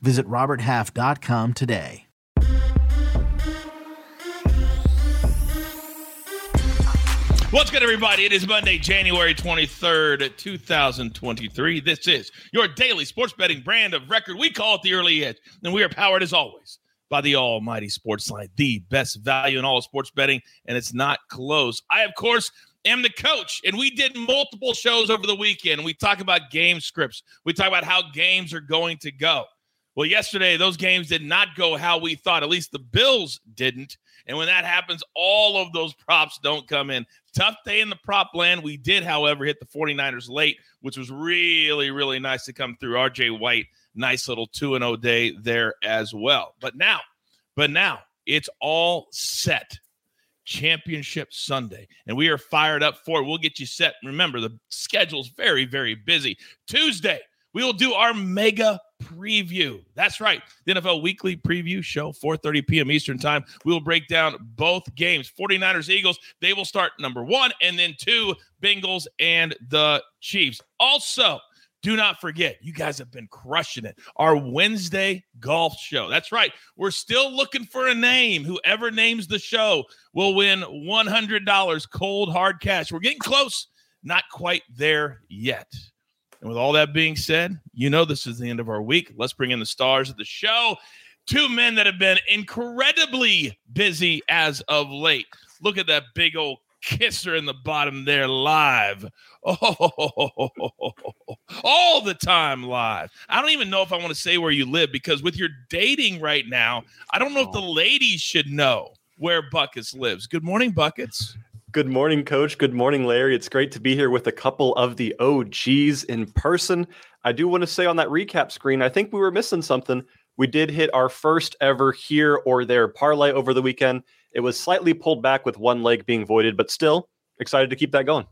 Visit RobertHalf.com today. What's good, everybody? It is Monday, January 23rd, 2023. This is your daily sports betting brand of record. We call it the early edge, and we are powered as always by the almighty SportsLine, the best value in all sports betting, and it's not close. I, of course, am the coach, and we did multiple shows over the weekend. We talk about game scripts, we talk about how games are going to go. Well, yesterday, those games did not go how we thought. At least the Bills didn't. And when that happens, all of those props don't come in. Tough day in the prop land. We did, however, hit the 49ers late, which was really, really nice to come through. RJ White, nice little 2 0 day there as well. But now, but now it's all set. Championship Sunday, and we are fired up for it. We'll get you set. Remember, the schedule's very, very busy. Tuesday, we will do our mega preview. That's right. The NFL weekly preview show, 4:30 p.m. Eastern Time. We will break down both games. 49ers Eagles, they will start number 1 and then 2 Bengals and the Chiefs. Also, do not forget, you guys have been crushing it. Our Wednesday golf show. That's right. We're still looking for a name. Whoever names the show will win $100 cold hard cash. We're getting close. Not quite there yet. And with all that being said, you know this is the end of our week. Let's bring in the stars of the show. Two men that have been incredibly busy as of late. Look at that big old kisser in the bottom there live. Oh, all the time live. I don't even know if I want to say where you live because with your dating right now, I don't know if the oh. ladies should know where Buckets lives. Good morning, Buckets. Good morning, Coach. Good morning, Larry. It's great to be here with a couple of the OGs in person. I do want to say on that recap screen, I think we were missing something. We did hit our first ever here or there parlay over the weekend. It was slightly pulled back with one leg being voided, but still excited to keep that going.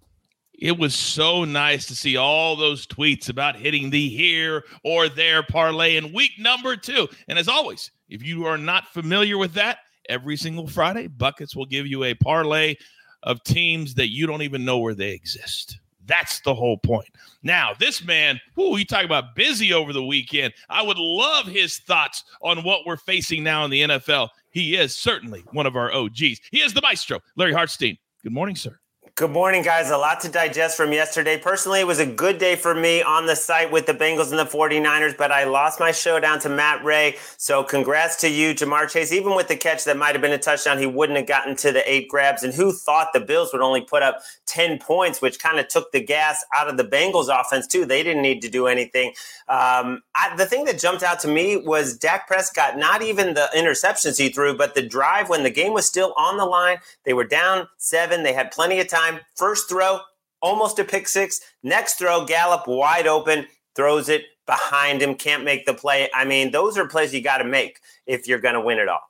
It was so nice to see all those tweets about hitting the here or there parlay in week number two. And as always, if you are not familiar with that, every single Friday, Buckets will give you a parlay of teams that you don't even know where they exist. That's the whole point. Now, this man, who you talk about busy over the weekend. I would love his thoughts on what we're facing now in the NFL. He is certainly one of our OGs. He is the maestro, Larry Hartstein. Good morning, sir. Good morning, guys. A lot to digest from yesterday. Personally, it was a good day for me on the site with the Bengals and the 49ers, but I lost my showdown to Matt Ray. So congrats to you, Ja'Marr Chase. Even with the catch that might have been a touchdown, he wouldn't have gotten to the eight grabs. And who thought the Bills would only put up 10 points, which kind of took the gas out of the Bengals offense, too. They didn't need to do anything. Um, I, the thing that jumped out to me was Dak Prescott, not even the interceptions he threw, but the drive when the game was still on the line. They were down seven. They had plenty of time time. First throw, almost a pick six. Next throw, Gallup wide open, throws it behind him, can't make the play. I mean, those are plays you got to make if you're going to win it all.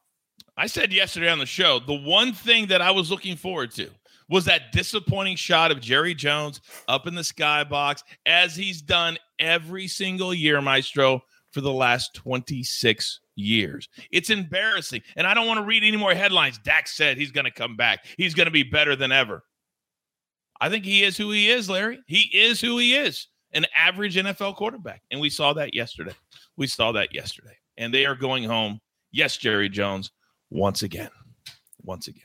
I said yesterday on the show, the one thing that I was looking forward to was that disappointing shot of Jerry Jones up in the skybox, as he's done every single year, Maestro, for the last 26 years. It's embarrassing. And I don't want to read any more headlines. Dak said he's going to come back, he's going to be better than ever. I think he is who he is, Larry. He is who he is an average NFL quarterback. And we saw that yesterday. We saw that yesterday. And they are going home. Yes, Jerry Jones, once again. Once again.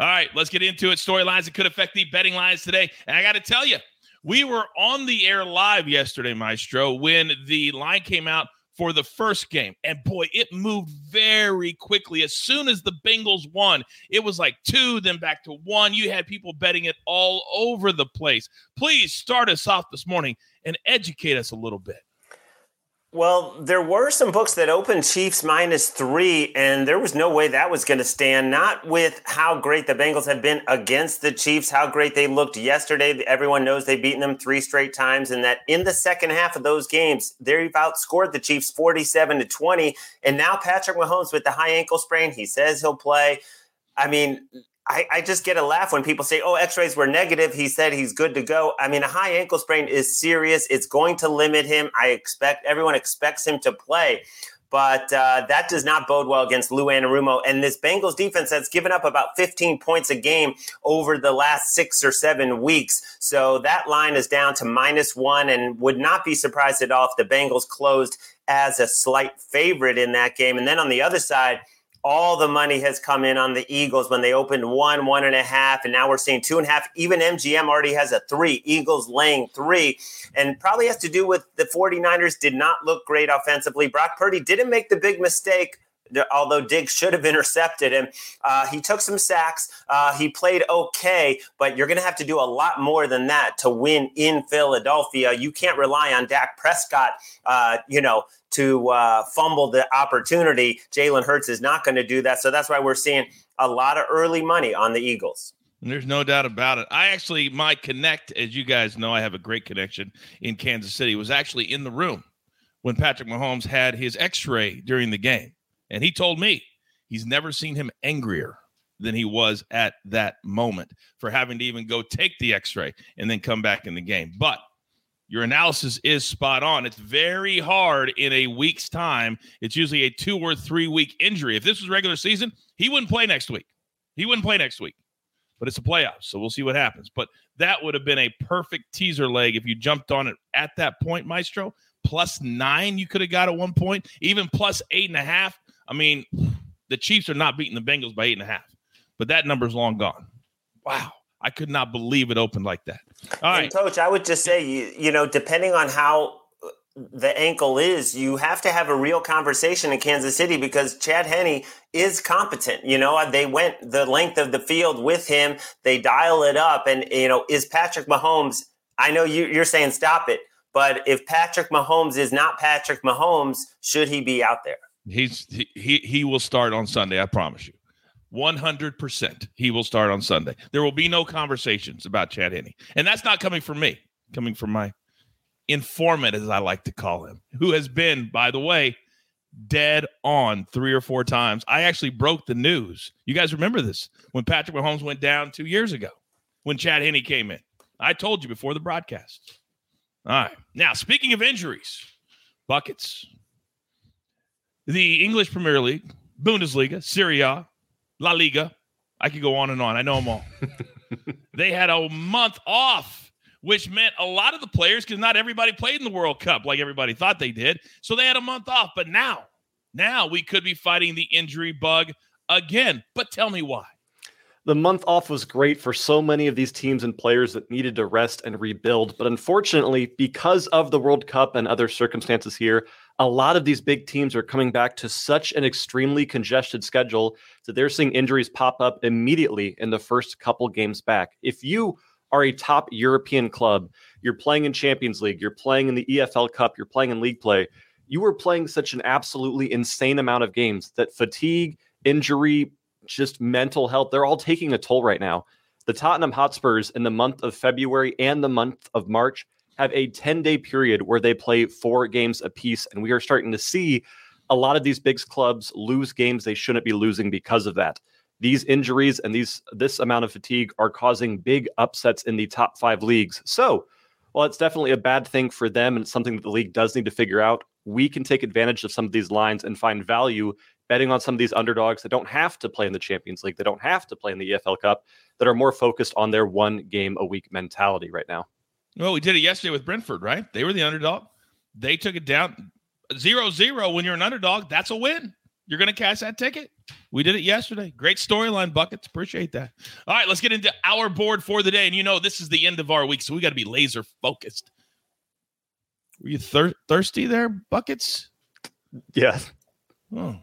All right, let's get into it. Storylines that could affect the betting lines today. And I got to tell you, we were on the air live yesterday, Maestro, when the line came out for the first game. And boy, it moved very quickly. As soon as the Bengals won, it was like two, then back to one. You had people betting it all over the place. Please start us off this morning and educate us a little bit. Well, there were some books that opened Chiefs minus three, and there was no way that was going to stand. Not with how great the Bengals have been against the Chiefs, how great they looked yesterday. Everyone knows they've beaten them three straight times, and that in the second half of those games, they've outscored the Chiefs 47 to 20. And now Patrick Mahomes with the high ankle sprain, he says he'll play. I mean, I, I, just get a laugh when people say, oh, x rays were negative. He said he's good to go. I mean, a high ankle sprain is serious. It's going to limit him. I expect everyone expects him to play. But uh, that does not bode well against Lou Anarumo. And this Bengals defense has given up about 15 points a game over the last six or seven weeks. So that line is down to minus one and would not be surprised at all if the Bengals closed as a slight favorite in that game. And then on the other side, all the money has come in on the Eagles when they opened one, one and a half, and now we're seeing two and a half. Even MGM already has a three, Eagles laying three, and probably has to do with the 49ers did not look great offensively. Brock Purdy didn't make the big mistake although Diggs should have intercepted him. Uh, he took some sacks. Uh, he played okay, but you're going to have to do a lot more than that to win in Philadelphia. You can't rely on Dak Prescott, uh, you know, to uh, fumble the opportunity. Jalen Hurts is not going to do that. So that's why we're seeing a lot of early money on the Eagles. There's no doubt about it. I actually, my connect, as you guys know, I have a great connection in Kansas City, was actually in the room when Patrick Mahomes had his x ray during the game. And he told me he's never seen him angrier than he was at that moment for having to even go take the x ray and then come back in the game. But your analysis is spot on. It's very hard in a week's time. It's usually a two or three week injury. If this was regular season, he wouldn't play next week. He wouldn't play next week. But it's a playoff, so we'll see what happens. But that would have been a perfect teaser leg if you jumped on it at that point, Maestro. Plus nine, you could have got at one point, even plus eight and a half. I mean, the Chiefs are not beating the Bengals by eight and a half, but that number's long gone. Wow. I could not believe it opened like that. All and right. Coach, I would just say, you, you know, depending on how uh, the ankle is, you have to have a real conversation in Kansas City because Chad Henne is competent. You know, they went the length of the field with him. They dial it up. And, you know, is Patrick Mahomes, I know you, you're saying stop it, but if Patrick Mahomes is not Patrick Mahomes, should he be out there? He's he he, will start on Sunday. I promise you. 100% he will start on Sunday. There will be no conversations about Chad Henne. And that's not coming from me, coming from my informant, as I like to call him, who has been, by the way, dead on three or four times. I actually broke the news. You guys remember this when Patrick Mahomes went down two years ago when Chad Henne came in. I told you before the broadcast. All right. Now, speaking of injuries, buckets, the English Premier League, Bundesliga, Serie A, La Liga. I could go on and on. I know them all. they had a month off, which meant a lot of the players, because not everybody played in the World Cup like everybody thought they did. So they had a month off. But now, now we could be fighting the injury bug again. But tell me why. The month off was great for so many of these teams and players that needed to rest and rebuild. But unfortunately, because of the World Cup and other circumstances here, a lot of these big teams are coming back to such an extremely congested schedule that they're seeing injuries pop up immediately in the first couple games back. If you are a top European club, you're playing in Champions League, you're playing in the EFL Cup, you're playing in league play, you are playing such an absolutely insane amount of games that fatigue, injury, just mental health, they're all taking a toll right now. The Tottenham Hotspurs in the month of February and the month of March have a 10 day period where they play four games apiece. And we are starting to see a lot of these big clubs lose games they shouldn't be losing because of that. These injuries and these this amount of fatigue are causing big upsets in the top five leagues. So, while it's definitely a bad thing for them and it's something that the league does need to figure out, we can take advantage of some of these lines and find value betting on some of these underdogs that don't have to play in the Champions League, that don't have to play in the EFL Cup, that are more focused on their one game a week mentality right now. Well, we did it yesterday with Brentford, right? They were the underdog. They took it down zero zero. When you're an underdog, that's a win. You're going to cash that ticket. We did it yesterday. Great storyline, buckets. Appreciate that. All right, let's get into our board for the day. And you know, this is the end of our week, so we got to be laser focused. Were you thir- thirsty there, buckets? Yeah. Oh.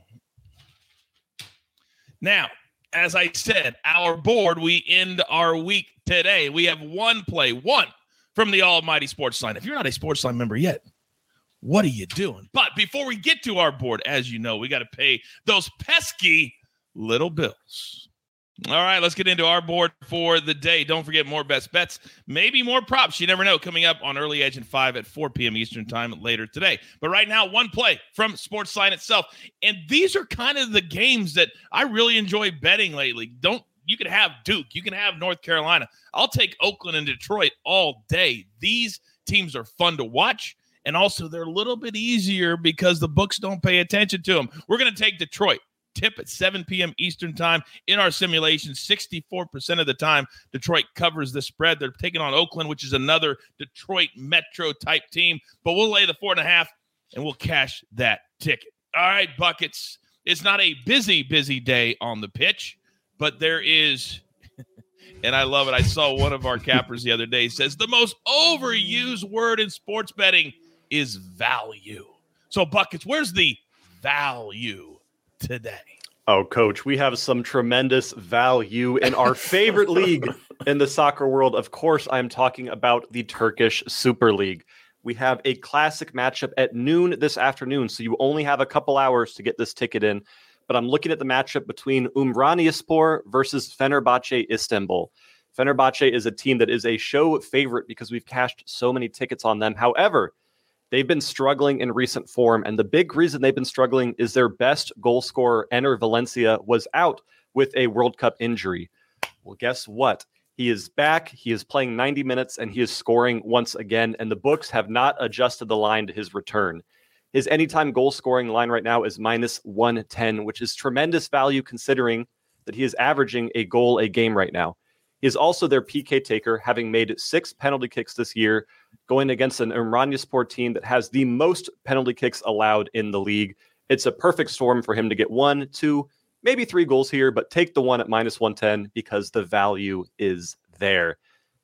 Now, as I said, our board, we end our week today. We have one play, one from the Almighty Sportsline. If you're not a Sportsline member yet, What are you doing? But before we get to our board, as you know, we got to pay those pesky little bills. All right, let's get into our board for the day. Don't forget more best bets, maybe more props. You never know. Coming up on Early Edge and 5 at 4 p.m. Eastern Time later today. But right now, one play from Sportsline itself. And these are kind of the games that I really enjoy betting lately. Don't you can have Duke, you can have North Carolina. I'll take Oakland and Detroit all day. These teams are fun to watch. And also, they're a little bit easier because the books don't pay attention to them. We're going to take Detroit tip at 7 p.m. Eastern time in our simulation. 64% of the time, Detroit covers the spread. They're taking on Oakland, which is another Detroit Metro type team, but we'll lay the four and a half and we'll cash that ticket. All right, buckets. It's not a busy, busy day on the pitch, but there is, and I love it. I saw one of our cappers the other day says the most overused word in sports betting is value. So, buckets, where's the value? Today? Oh, coach, we have some tremendous value in our favorite league in the soccer world. Of course, I'm talking about the Turkish Super League. We have a classic matchup at noon this afternoon, so you only have a couple hours to get this ticket in. But I'm looking at the matchup between Umraniyespor versus Fenerbahce Istanbul. Fenerbahce is a team that is a show favorite because we've cashed so many tickets on them. However, They've been struggling in recent form, and the big reason they've been struggling is their best goal scorer, Enner Valencia, was out with a World Cup injury. Well, guess what? He is back. He is playing 90 minutes and he is scoring once again. And the books have not adjusted the line to his return. His anytime goal scoring line right now is minus 110, which is tremendous value considering that he is averaging a goal a game right now. He is also their PK taker, having made six penalty kicks this year, going against an Umraniyespor team that has the most penalty kicks allowed in the league. It's a perfect storm for him to get one, two, maybe three goals here, but take the one at minus 110 because the value is there.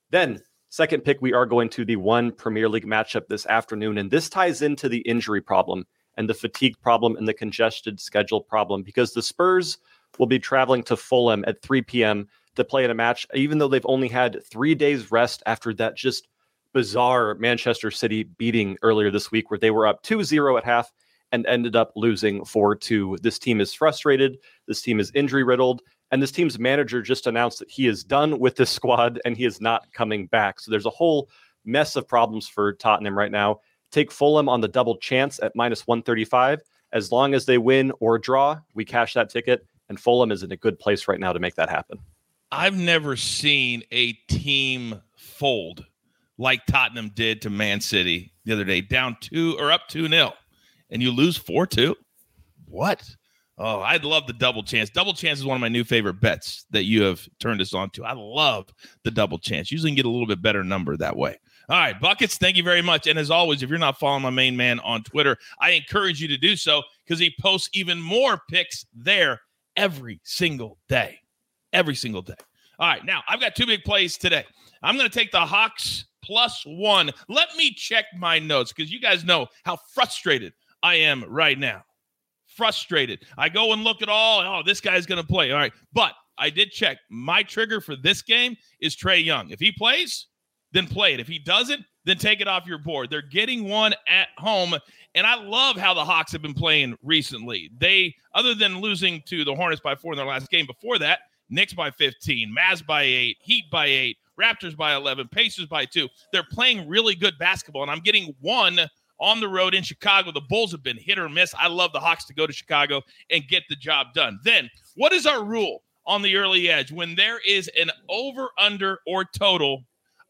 Then, second pick, we are going to the one Premier League matchup this afternoon. And this ties into the injury problem and the fatigue problem and the congested schedule problem because the Spurs will be traveling to Fulham at 3 p.m. to play in a match, even though they've only had three days rest after that just bizarre Manchester City beating earlier this week where they were up 2 0 at half and ended up losing 4 2. This team is frustrated. This team is injury riddled. And this team's manager just announced that he is done with this squad and he is not coming back. So there's a whole mess of problems for Tottenham right now. Take Fulham on the double chance at minus 135. As long as they win or draw, we cash that ticket. And Fulham is in a good place right now to make that happen. I've never seen a team fold like Tottenham did to Man City the other day, down two or up 2 nil, and you lose 4 2. What? Oh, I'd love the double chance. Double chance is one of my new favorite bets that you have turned us on to. I love the double chance. Usually can get a little bit better number that way. All right, Buckets, thank you very much. And as always, if you're not following my main man on Twitter, I encourage you to do so because he posts even more picks there every single day. Every single day. All right, now I've got two big plays today. I'm going to take the Hawks plus one. Let me check my notes because you guys know how frustrated I am right now. Frustrated. I go and look at all, oh, this guy's going to play. All right. But I did check. My trigger for this game is Trae Young. If he plays, then play it. If he doesn't, then take it off your board. They're getting one at home. And I love how the Hawks have been playing recently. They, other than losing to the Hornets by four in their last game before that, Knicks by 15, Mavs by eight, Heat by eight, Raptors by 11, Pacers by two. They're playing really good basketball, and I'm getting one on the road in Chicago. The Bulls have been hit or miss. I love the Hawks to go to Chicago and get the job done. Then, what is our rule on the early edge when there is an over, under, or total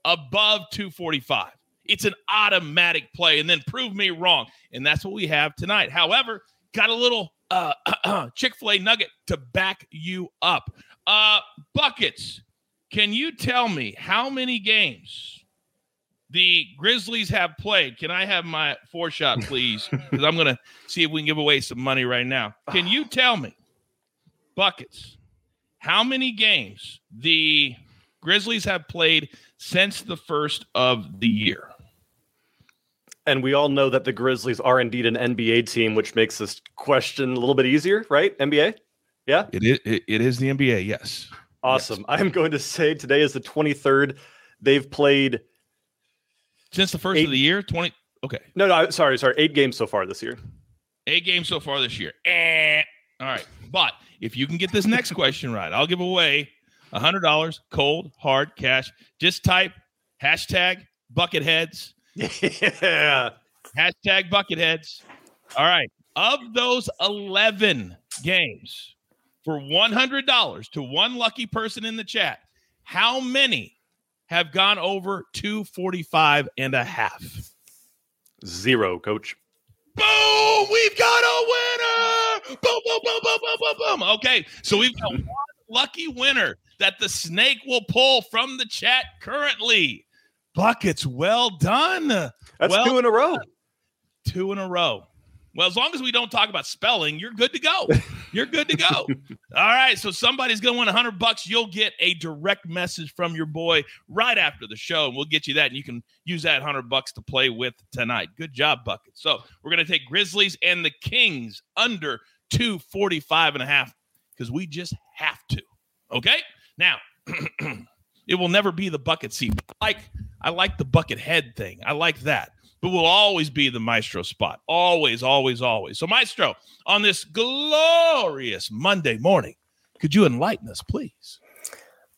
above 245? It's an automatic play, and then prove me wrong. And that's what we have tonight. However, got a little uh, Chick fil A nugget to back you up. Uh, buckets. Can you tell me how many games the Grizzlies have played? Can I have my four shot, please? Because I'm going to see if we can give away some money right now. Can you tell me, buckets, how many games the Grizzlies have played since the first of the year? And we all know that the Grizzlies are indeed an NBA team, which makes this question a little bit easier, right? NBA? Yeah. It is, it is the NBA, yes. Awesome. Yes. I'm going to say today is the 23rd. They've played since the first eight, of the year, 20 Okay. No, no, sorry, sorry. Eight games so far this year. Eight games so far this year. Eh. All right. But if you can get this next question right, I'll give away a $100 cold, hard cash. Just type hashtag bucketheads. Yeah. Hashtag bucketheads. All right. Of those 11 games for $100 to one lucky person in the chat, how many have gone over 245 and a half? Zero, coach. Boom! We've got a winner! Boom, boom, boom, boom, boom, boom, boom. Okay, so we've got one lucky winner that the snake will pull from the chat currently. Buckets, well done. That's well two in a row. done. Two in a row. Well, as long as we don't talk about spelling, you're good to go. You're good to go. All right. So somebody's going to win 100 bucks. You'll get a direct message from your boy right after the show, and we'll get you that. And you can use that 100 bucks to play with tonight. Good job, Bucket. So we're going to take Grizzlies and the Kings under 245 and a half because we just have to. Okay. Now, it will never be the bucket seat. I like I like the bucket head thing. I like that. But will always be the maestro spot. Always, always, always. So, maestro, on this glorious Monday morning, could you enlighten us, please?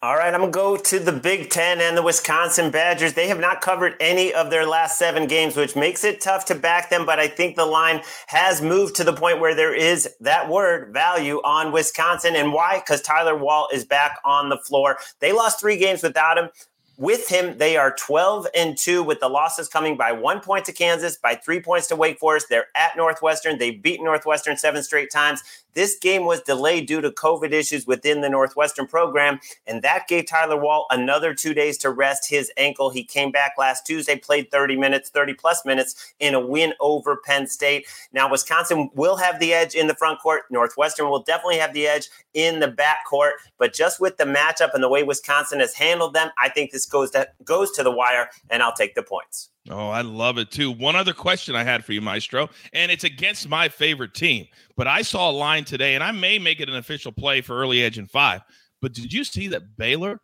All right, I'm going to go to the Big Ten and the Wisconsin Badgers. They have not covered any of their last seven games, which makes it tough to back them. But I think the line has moved to the point where there is that word value on Wisconsin. And why? Because Tyler Wahl is back on the floor. They lost three games without him. With him, they are 12 and 2 with the losses coming by one point to Kansas, by three points to Wake Forest. They're at Northwestern. They've beaten Northwestern seven straight times. This game was delayed due to COVID issues within the Northwestern program, and that gave Tyler Wahl another two days to rest his ankle. He came back last Tuesday, played 30 minutes, 30 plus minutes in a win over Penn State. Now, Wisconsin will have the edge in the front court. Northwestern will definitely have the edge in the back court, but just with the matchup and the way Wisconsin has handled them, I think this goes to, goes to the wire, and I'll take the points. Oh, I love it too. One other question I had for you, Maestro, and it's against my favorite team. But I saw a line today, and I may make it an official play for early edge in five. But did you see that Baylor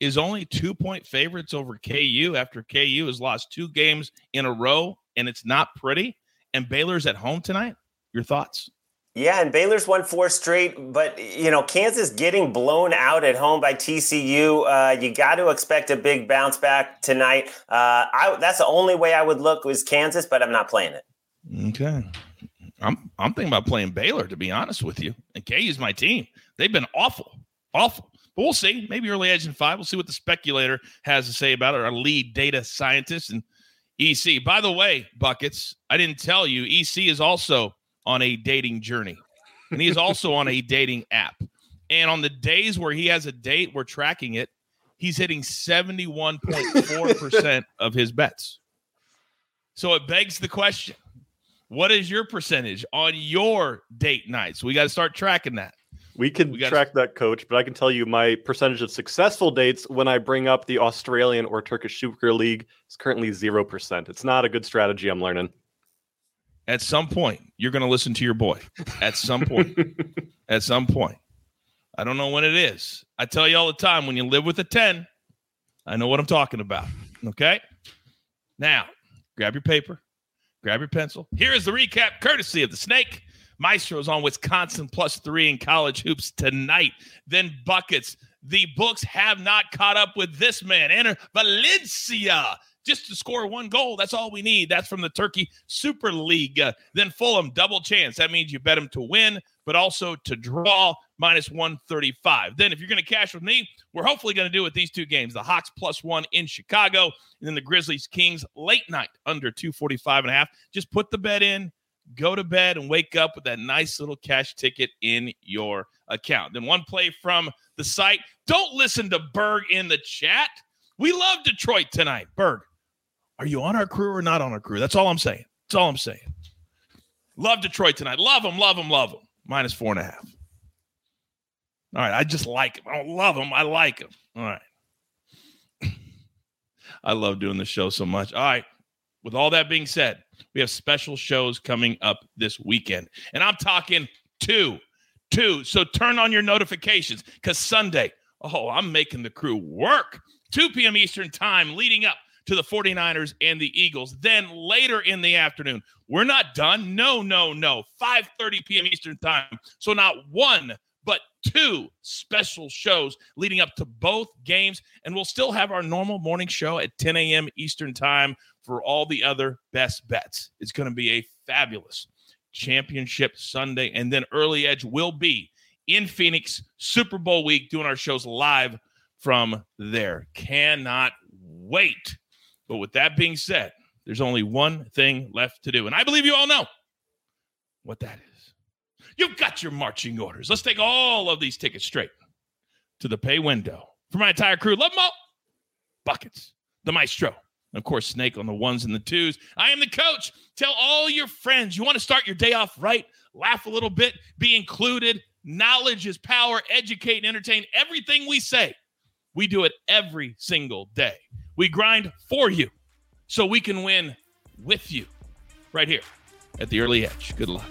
is only two point favorites over KU after KU has lost two games in a row, and it's not pretty? And Baylor's at home tonight? Your thoughts? Yeah, and Baylor's won four straight, but you know Kansas getting blown out at home by TCU. Uh, you got to expect a big bounce back tonight. Uh, I, that's the only way I would look was Kansas, but I'm not playing it. Okay, I'm I'm thinking about playing Baylor to be honest with you. And KU's my team. They've been awful, awful. But we'll see. Maybe early edge in five. We'll see what the speculator has to say about it. Our lead data scientist and EC. By the way, buckets. I didn't tell you. EC is also on a dating journey. And he's also on a dating app. And on the days where he has a date, we're tracking it. He's hitting 71.4% of his bets. So it begs the question what is your percentage on your date nights? We got to start tracking that. We can We track that, coach, but I can tell you my percentage of successful dates when I bring up the Australian or Turkish Super League is currently 0%. It's not a good strategy, I'm learning. At some point, you're going to listen to your boy. At some point. At some point. I don't know when it is. I tell you all the time when you live with a 10, I know what I'm talking about. Okay? Now, grab your paper, grab your pencil. Here is the recap courtesy of the Snake. Maestro's on Wisconsin plus three in college hoops tonight. Then buckets. The books have not caught up with this man. Enner Valencia just to score one goal. That's all we need. That's from the Turkey Super League. Uh, then Fulham, double chance. That means you bet them to win, but also to draw minus 135. Then, if you're going to cash with me, we're hopefully going to do with these two games the Hawks plus one in Chicago, and then the Grizzlies Kings late night under 245 and a half. Just put the bet in, go to bed, and wake up with that nice little cash ticket in your account. Then, one play from the site. Don't listen to Berg in the chat. We love Detroit tonight. Berg, are you on our crew or not on our crew? That's all I'm saying. That's all I'm saying. Love Detroit tonight. Love them, love them, love them. Minus four and a half. All right. I just like them. I don't love them. I like them. All right. I love doing the show so much. All right. With all that being said, we have special shows coming up this weekend. And I'm talking two. Two. So turn on your notifications because Sunday, oh, I'm making the crew work. 2 p.m. Eastern time leading up to the 49ers and the Eagles. Then later in the afternoon, we're not done. No, no, no. 5:30 p.m. Eastern Time. So not one, but two special shows leading up to both games. And we'll still have our normal morning show at 10 a.m. Eastern Time for all the other best bets. It's going to be a fabulous championship Sunday. And then Early Edge will be in Phoenix, Super Bowl week, doing our shows live from there. Cannot wait. But with that being said, there's only one thing left to do. And I believe you all know what that is. You've got your marching orders. Let's take all of these tickets straight to the pay window. For my entire crew, love them all. Buckets, the maestro, of course, Snake on the ones and the twos. I am the coach. Tell all your friends you want to start your day off right, laugh a little bit, be included. Knowledge is power, educate and entertain. Everything we say, we do it every single day. We grind for you so we can win with you right here at the early edge. Good luck.